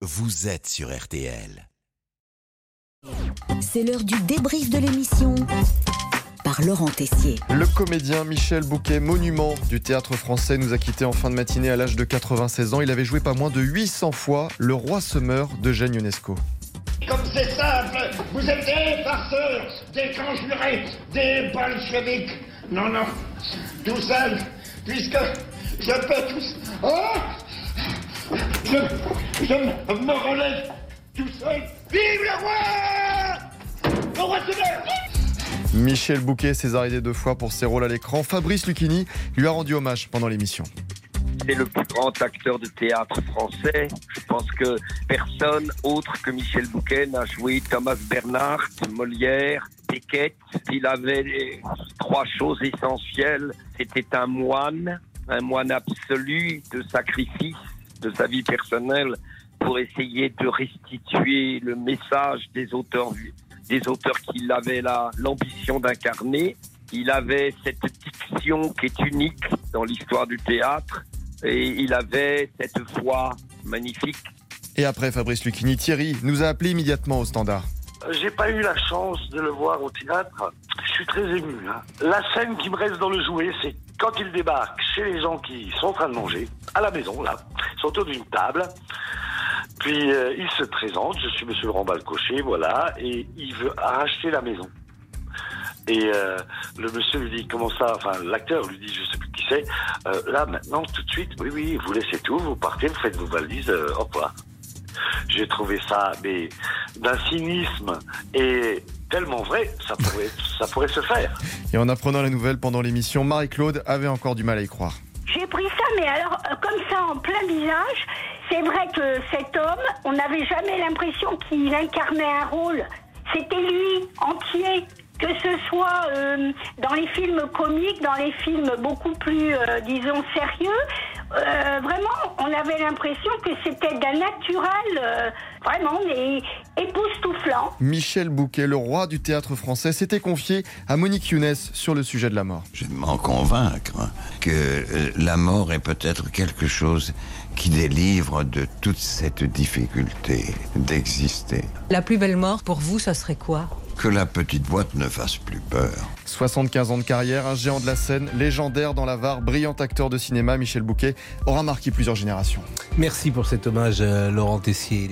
vous êtes sur RTL. C'est l'heure du débrief de l'émission par Laurent Tessier. Le comédien Michel Bouquet, monument du théâtre français, nous a quittés en fin de matinée à l'âge de 96 ans. Il avait joué pas moins de 800 fois Le Roi se meurt de Jeanne Ionesco. Comme c'est simple, vous êtes des farceurs, des conjurés, des bolcheviks. Non, non, tout seul, puisque je peux tous. Oh je, je me relève tout seul. Vive le roi Le roi se meurt Michel Bouquet, césarisé deux fois pour ses rôles à l'écran. Fabrice Lucchini lui a rendu hommage pendant l'émission. C'est le plus grand acteur de théâtre français. Je pense que personne autre que Michel Bouquet n'a joué Thomas Bernhardt, Molière, Beckett. Il avait les trois choses essentielles. C'était un moine, un moine absolu de sacrifice de sa vie personnelle pour essayer de restituer le message des auteurs, des auteurs qu'il avait la, l'ambition d'incarner. Il avait cette diction qui est unique dans l'histoire du théâtre et il avait cette voix magnifique. Et après Fabrice Lucchini, Thierry nous a appelé immédiatement au standard. J'ai pas eu la chance de le voir au théâtre. Je suis très ému. hein. La scène qui me reste dans le jouet, c'est quand il débarque chez les gens qui sont en train de manger, à la maison, là, sont autour d'une table. Puis euh, il se présente, je suis Monsieur Laurent Balcocher, voilà, et il veut racheter la maison. Et euh, le monsieur lui dit comment ça, enfin l'acteur lui dit je sais plus qui c'est. Euh, là maintenant tout de suite, oui oui, vous laissez tout, vous partez, vous faites vos valises, au revoir. J'ai trouvé ça mais d'un cynisme et tellement vrai, ça pourrait ça pourrait se faire. Et en apprenant la nouvelle pendant l'émission, Marie-Claude avait encore du mal à y croire. J'ai pris ça, mais alors, euh, comme ça, en plein visage. C'est vrai que cet homme, on n'avait jamais l'impression qu'il incarnait un rôle. C'était lui, entier. Que ce soit euh, dans les films comiques, dans les films beaucoup plus, euh, disons, sérieux, euh, vraiment, on avait l'impression que c'était d'un naturel, euh, vraiment, mais époustouflant. Michel Bouquet, le roi du théâtre français, s'était confié à Monique Younes sur le sujet de la mort. Je vais m'en convaincre que euh, la mort est peut-être quelque chose qui délivre de toute cette difficulté d'exister. La plus belle mort pour vous, ça serait quoi? Que la petite boîte ne fasse plus peur. 75 ans de carrière, un géant de la scène, légendaire dans la VAR, brillant acteur de cinéma, Michel Bouquet aura marqué plusieurs générations. Merci pour cet hommage, euh, Laurent Tessier.